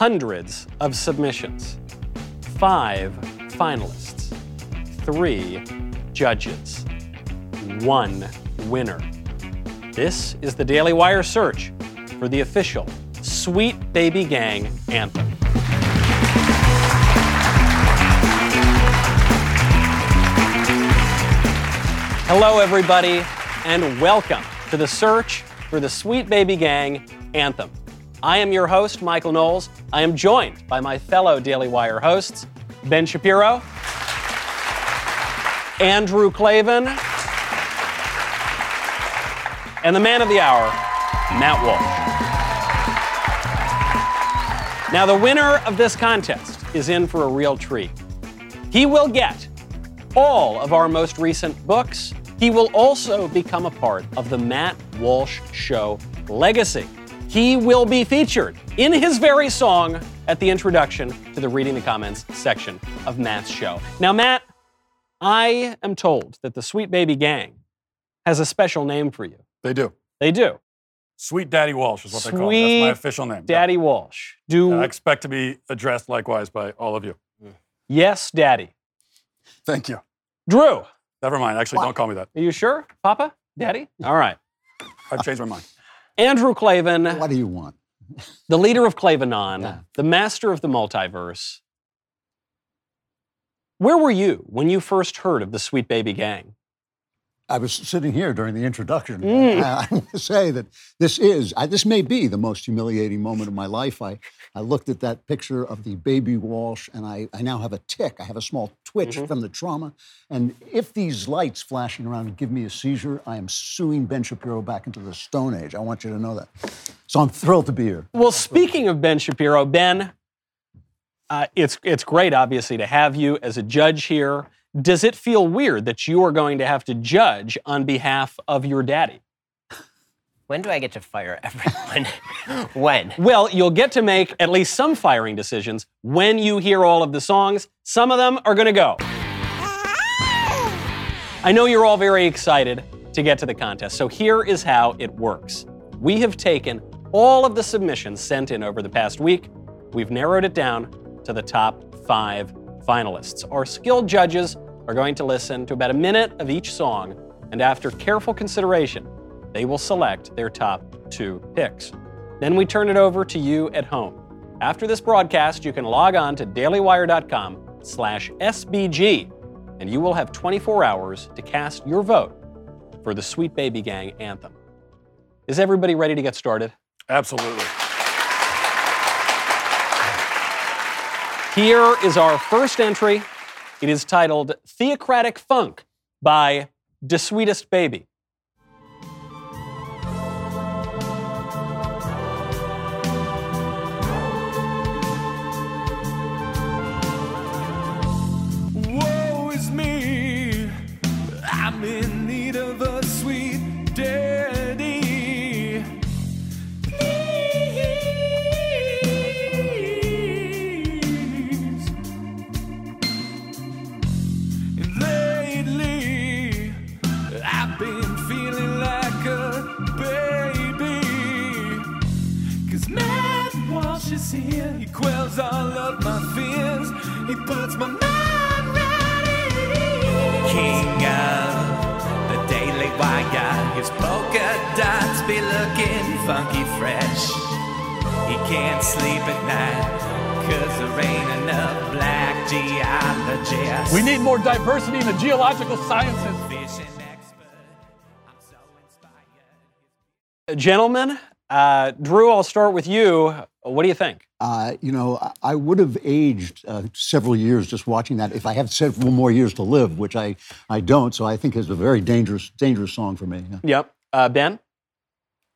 hundreds of submissions, five finalists, three judges, one winner. This is the Daily Wire search for the official Sweet Baby Gang anthem. Hello, everybody, and welcome to the search for the Sweet Baby Gang anthem. I am your host, Michael Knowles. I am joined by my fellow Daily Wire hosts, Ben Shapiro, Andrew Klavan, and the man of the hour, Matt Walsh. Now, the winner of this contest is in for a real treat. He will get all of our most recent books. He will also become a part of the Matt Walsh Show legacy. He will be featured in his very song at the introduction to the Reading the Comments section of Matt's show. Now, Matt, I am told that the Sweet Baby Gang has a special name for you. They do. They do. Sweet Daddy Walsh is what they call me. That's my official name. Daddy Walsh. Do I expect to be addressed likewise by all of you. yes, Daddy. Thank you. Drew, Never mind. Actually, don't call me that. Are you sure, Papa? Daddy? All right. I've changed my mind. Andrew Klavan, What do you want? the leader of Clavanon, Yeah. the master of the multiverse. Where were you when you first heard of the Sweet Baby Gang? I was sitting here during the introduction. Mm. I, I want to say that this is, I, this may be the most humiliating moment of my life. I, I looked at that picture of the baby Walsh and I, I now have a tick. I have a small twitch Mm-hmm. from the trauma. And if these lights flashing around give me a seizure, I am suing Ben Shapiro back into the Stone Age. I want you to know that. So I'm thrilled to be here. Well, speaking of Ben Shapiro, Ben, uh, it's it's great, obviously, to have you as a judge here. Does it feel weird that you are going to have to judge on behalf of your daddy? When do I get to fire everyone? when? Well, you'll get to make at least some firing decisions when you hear all of the songs. Some of them are going to go. Ah! I know you're all very excited to get to the contest, so here is how it works. We have taken all of the submissions sent in over the past week, we've narrowed it down to the top five finalists. Our skilled judges are going to listen to about a minute of each song, and after careful consideration, they will select their top two picks. Then we turn it over to you at home. After this broadcast, you can log on to dailywire.com slash SBG, and you will have 24 hours to cast your vote for the Sweet Baby Gang anthem. Is everybody ready to get started? Absolutely. Here is our first entry. It is titled Theocratic Funk by De Sweetest Baby. Black. We need more diversity in the geological sciences. Fishing expert. So. Gentlemen, uh, Drew, I'll start with you. What do you think? Uh, you know, I, I would have aged uh, several years just watching that if I had several more years to live, which I, I don't. So I think it's a very dangerous, dangerous song for me. yeah. Yep. Uh, ben?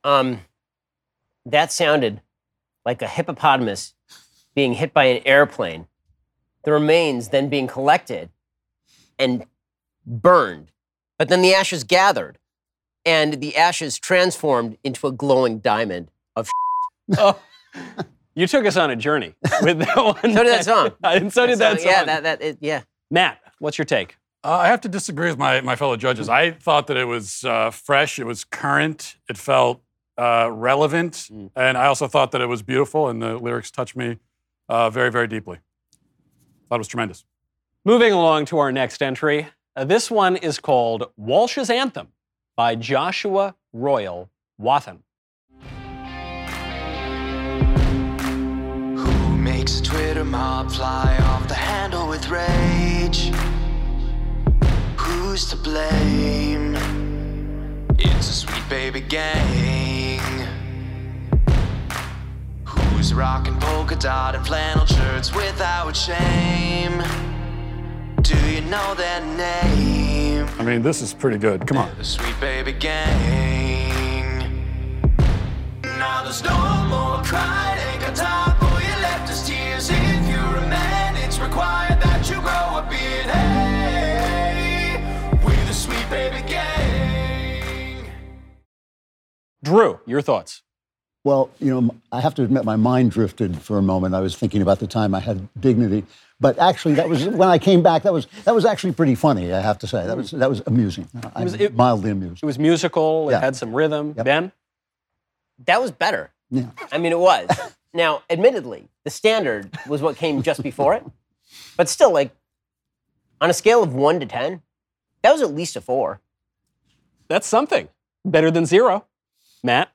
Um, that sounded like a hippopotamus being hit by an airplane. The remains then being collected and burned, but then the ashes gathered, and the ashes transformed into a glowing diamond of. Oh, you took us on a journey with that one. So did that song. and so did that song. Yeah, that that it, yeah. Matt, what's your take? Uh, I have to disagree with my, my fellow judges. I thought that it was uh, fresh, it was current, it felt uh, relevant, Mm. and I also thought that it was beautiful, and the lyrics touched me uh, very, very deeply. Thought it was tremendous. Moving along to our next entry. Uh, this one is called Walsh's Anthem by Joshua Royal Wathen. Who makes Twitter mob fly off the handle with rage? Who's to blame? It's a sweet baby gang. Who's rocking polka dot and flannel shirts without shame? Do you know their name? I mean, this is pretty good. Come on. The sweet baby gang. Now there's no more crying, ain't got time for your leftist tears. If you're a man, it's required that you grow up in hey, with the sweet baby gang. Drew, your thoughts? Well, you know, I have to admit, my mind drifted for a moment. I was thinking about the time I had dignity, but actually, that was when I came back. That was that was actually pretty funny. I have to say that was that was amusing. I'm was- it- mildly amused. It was musical, it Yeah. had some rhythm. Yep. Ben? That was better. Yeah. I mean, it was. now, admittedly, the standard was what came just before it, but still, like, on a scale of one to 10, that was at least a four. That's something. Better than zero. Matt?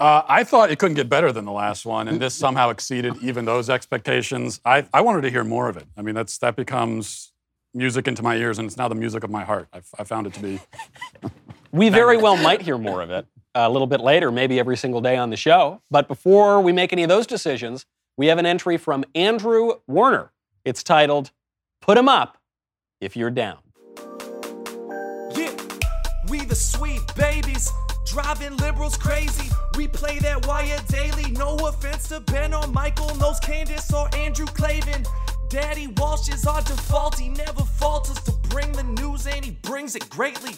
Uh, I thought it couldn't get better than the last one, and this somehow exceeded even those expectations. I, I wanted to hear more of it. I mean, that's that becomes music into my ears, and it's now the music of my heart. I, I found it to be. We very well might hear more of it a little bit later, maybe every single day on the show. But before we make any of those decisions, we have an entry from Andrew Werner. It's titled, Put 'em Up If You're Down. Yeah, we the sweet babies, driving liberals crazy. We play that wire daily. No offense to Ben or Michael, Knowles Candace or Andrew Klavan. Daddy Walsh is our default. He never falters to bring the news and he brings it greatly.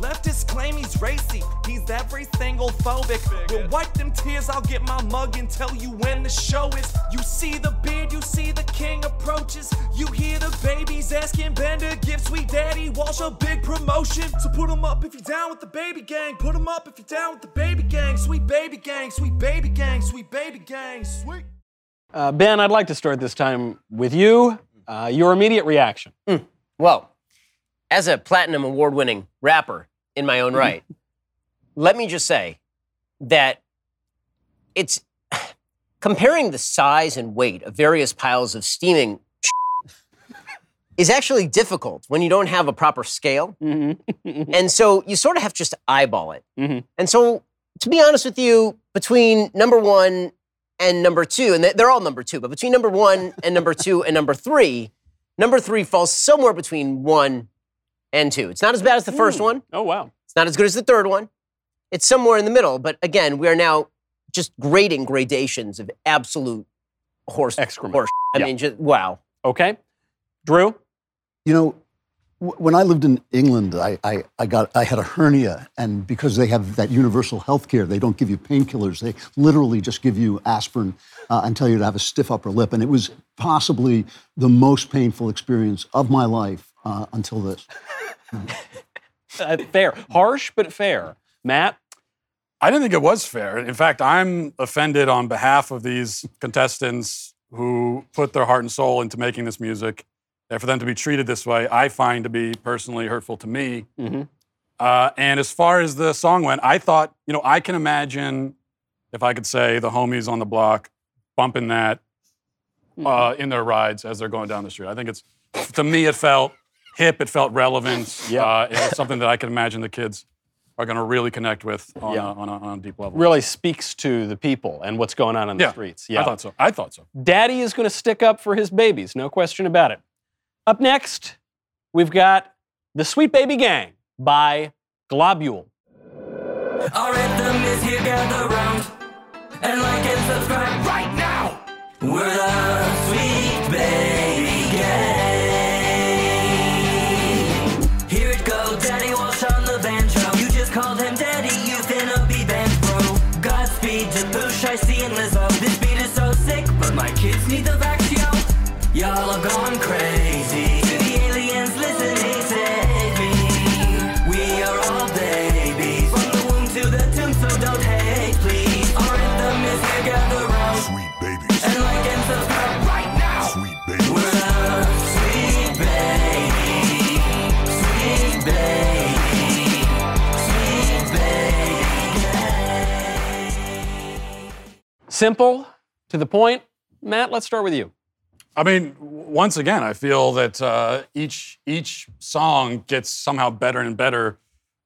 Leftists claim he's racy. He's everything phobic. We'll wipe them tears. I'll get my mug and tell you when the show is. You see the beard, you see the king approaches. You hear the babies asking Ben to give sweet daddy Walsh a big promotion. So put him up if you're down with the baby gang. Put him up if you're down with the baby gang. Sweet baby gang, sweet baby gang, sweet baby gang, sweet. Uh, ben, I'd like to start this time with you. Uh, your immediate reaction. Well, as a platinum award winning rapper in my own right, let me just say that it's comparing the size and weight of various piles of steaming is actually difficult when you don't have a proper scale. And so you sort of have to just eyeball it. Mhm. And so, to be honest with you, between number one and number two, and they- they're all number two, but between number one and number two and number three, number three falls somewhere between one and two. It's not as bad as the first one. Oh, wow. It's not as good as the third one. It's somewhere in the middle. But again, we are now just grading gradations of absolute horse Excrement. Horse. I Yeah. mean, just wow. Okay. Drew? You know, w- when I lived in England, I, I, I got I had a hernia, and because they have that universal health care, they don't give you painkillers. They literally just give you aspirin uh, and tell you to have a stiff upper lip. And it was possibly the most painful experience of my life uh, until this. Uh, fair. Harsh, but fair. Matt? I didn't think it was fair. In fact, I'm offended on behalf of these contestants who put their heart and soul into making this music. And for them to be treated this way, I find to be personally hurtful to me. Mhm. Uh, and as far as the song went, I thought, you know, I can imagine, if I could say, the homies on the block bumping that uh, in their rides as they're going down the street. I think it's, to me, it felt hip, it felt relevant. Yeah. Uh, and it's something that I can imagine the kids are going to really connect with on, Yeah. a, on, a, on a deep level. Really speaks to the people and what's going on in the Yeah, streets. Yeah. I thought so. I thought so. Daddy is going to stick up for his babies, no question about it. Up next, we've got The Sweet Baby Gang by Globule. Our anthem is here, gather round and like and subscribe right now. We're the sweet baby gang. Here it goes, Daddy Walsh on the banjo. You just called him Daddy, you finna be band bro. Godspeed to Bush, I see and Lizzo. This beat is so sick, but my kids need the Simple, to the point. Matt, let's start with you. I mean, once again, I feel that uh, each each song gets somehow better and better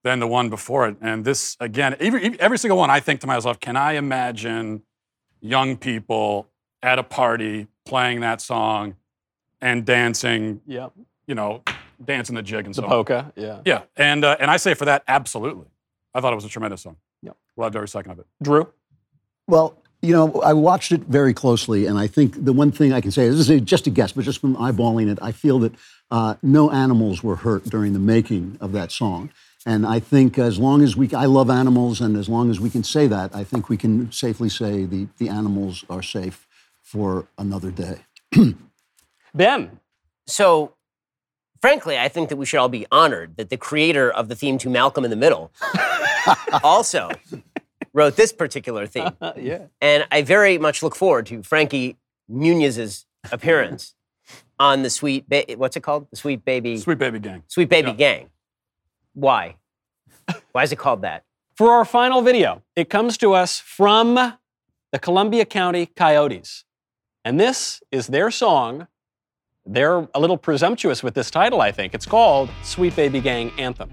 than the one before it. And this, again, every, every single one, I think to myself, can I imagine young people at a party playing that song and dancing, Yeah. you know, dancing the jig and The so on. polka. Yeah. Yeah, and uh, and I say for that, absolutely. I thought it was a tremendous song. Yep. Loved every second of it. Drew. Well, you know, I watched it very closely, and I think the one thing I can say this is just a guess, but just from eyeballing it, I feel that uh, no animals were hurt during the making of that song. And I think as long as we, I love animals, and as long as we can say that, I think we can safely say the, the animals are safe for another day. Ben. So, frankly, I think that we should all be honored that the creator of the theme to Malcolm in the Middle also wrote this particular theme. yeah. And I very much look forward to Frankie Muniz's appearance on the Sweet ba- what's it called? The Sweet Baby Sweet Baby Gang. Sweet Baby Yeah. Gang. Why? Why is it called that? For our final video, it comes to us from the Columbia County Coyotes. And this is their song. They're a little presumptuous with this title, I think. It's called Sweet Baby Gang Anthem.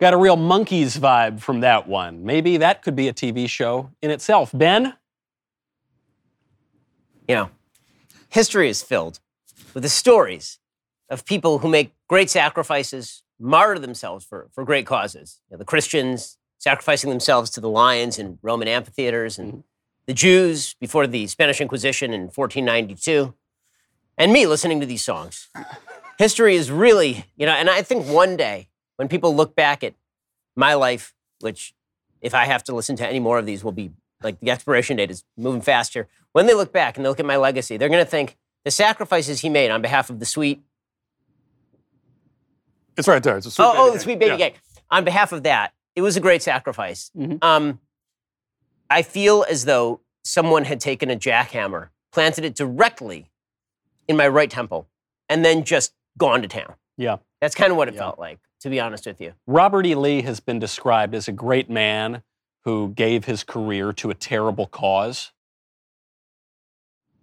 Got a real Monkees vibe from that one. Maybe that could be a TV show in itself. Ben? You know, history is filled with the stories of people who make great sacrifices, martyr themselves for, for great causes. You know, the Christians sacrificing themselves to the lions in Roman amphitheaters, and mm-hmm. the Jews before the Spanish Inquisition in 1492, and me listening to these songs. History is really, you know, and I think one day when people look back at my life, which if I have to listen to any more of these will be like the expiration date is moving faster. When they look back and they look at my legacy, they're going to think the sacrifices he made on behalf of the sweet, It's right there. It's a sweet oh, baby oh, the sweet baby Yeah. gang. On behalf of that, it was a great sacrifice. Mhm. Um, I feel as though someone had taken a jackhammer, planted it directly in my right temple, and then just gone to town. Yeah. That's kind of what it Yeah. felt like, to be honest with you. Robert E. Lee has been described as a great man who gave his career to a terrible cause.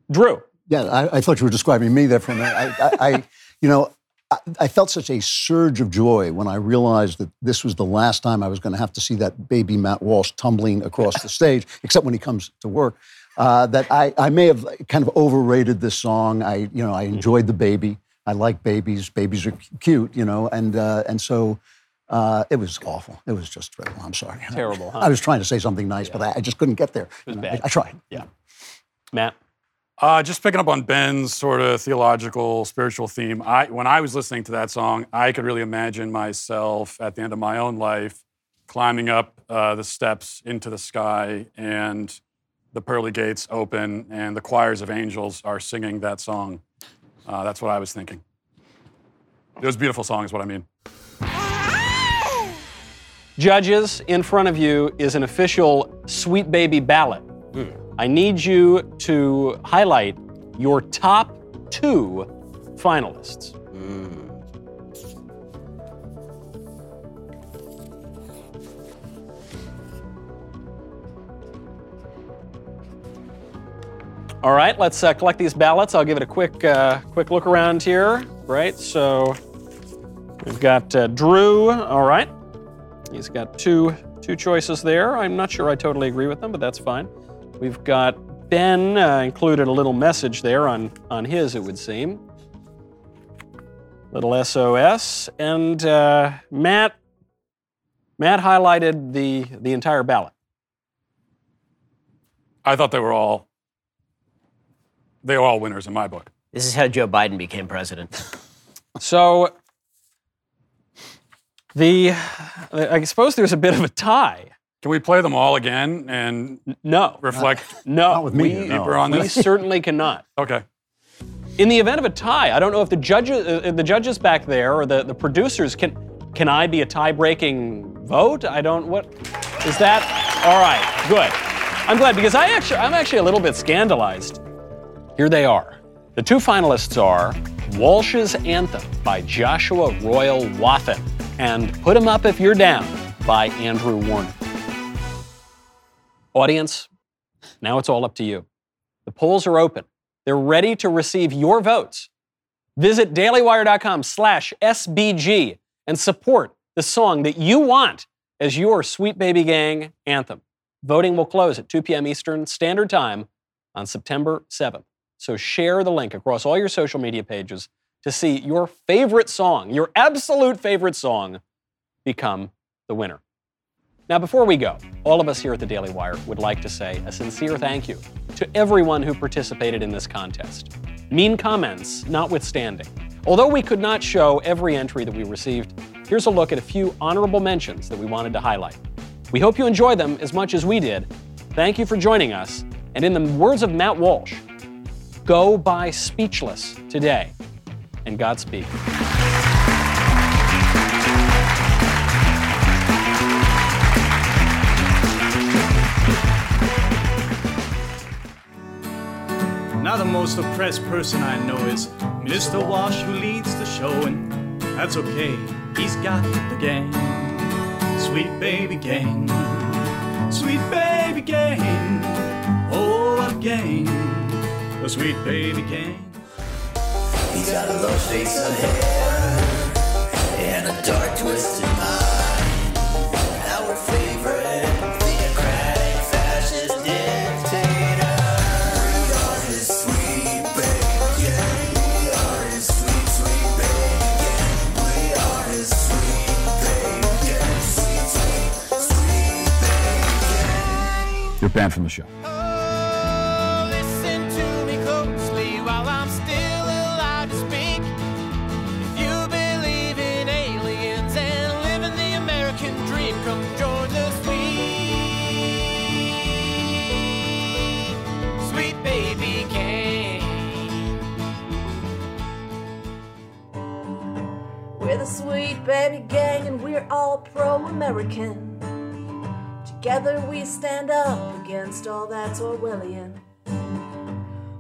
Drew. Yeah, I, I thought you were describing me there for a minute. I, I, I you know, I, I felt such a surge of joy when I realized that this was the last time I was going to have to see that baby Matt Walsh tumbling across the stage, except when he comes to work. Uh, that I, I may have kind of overrated this song. I, you know, I enjoyed the baby. I like babies. Babies are cute, you know, and uh, and so uh, it was awful. It was just dreadful. I'm sorry. Terrible, huh? I was trying to say something nice, but I, I just couldn't get there. It was You know, bad. I, I tried. Yeah. Matt. Uh, just picking up on Ben's sort of theological, spiritual theme. I, when I was listening to that song, I could really imagine myself at the end of my own life climbing up uh, the steps into the sky, and the pearly gates open, and the choirs of angels are singing that song. Uh, that's what I was thinking. It was a beautiful song, is what I mean. Judges, in front of you is an official Sweet Baby ballot. I need you to highlight your top two finalists. All right, let's uh, collect these ballots. I'll give it a quick, uh, quick look around here. Right, so we've got uh, Drew. All right, He's got two two choices there. I'm not sure I totally agree with them, but that's fine. We've got Ben uh, included a little message there on on his, it would seem. Little SOS. And uh, Matt, Matt highlighted the, the entire ballot. I thought they were all they were all winners in my book. This is how Joe Biden became president. So the I suppose there's a bit of a tie. Can we play them all again and No, reflect no, Not with me we, no. deeper on we certainly cannot. Okay. In the event of a tie, I don't know if the judges, uh, the judges back there or the, the producers can. Can I be a tie-breaking vote? I don't. What is that? All right, good. I'm glad because I actually, I'm actually a little bit scandalized. Here they are. The two finalists are Walsh's Anthem by Joshua Royal Wathen and Put 'em Up If You're Down by Andrew Warner. Audience, now it's all up to you. The polls are open. They're ready to receive your votes. Visit dailywire.com slash SBG and support the song that you want as your Sweet Baby Gang anthem. Voting will close at 2 p.m. Eastern Standard Time on September 7th. So share the link across all your social media pages to see your favorite song, your absolute favorite song, become the winner. Now, before we go, all of us here at the Daily Wire would like to say a sincere thank you to everyone who participated in this contest. Mean comments notwithstanding. Although we could not show every entry that we received, here's a look at a few honorable mentions that we wanted to highlight. We hope you enjoy them as much as we did. Thank you for joining us. And in the words of Matt Walsh, go by speechless today. And Godspeed. Now the most oppressed person I know is Mr. Walsh, who leads the show and that's okay, he's got the game. Sweet baby game, Sweet baby game, Oh what a. The sweet baby gang. He's got a low face of hair and a dark twisted mind. Our favorite theocratic fascist dictator. We are his sweet baby gang. We are his sweet, sweet baby gang. We are his sweet baby gang. Sweet, sweet, sweet baby gang. You're banned from the show. Baby gang and we're all pro American. Together we stand up against all that's Orwellian.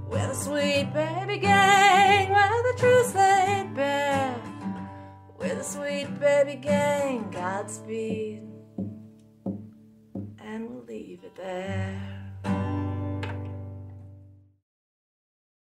We're the sweet baby gang, we're the truth laid bare. We're the sweet baby gang, Godspeed. And we'll leave it there.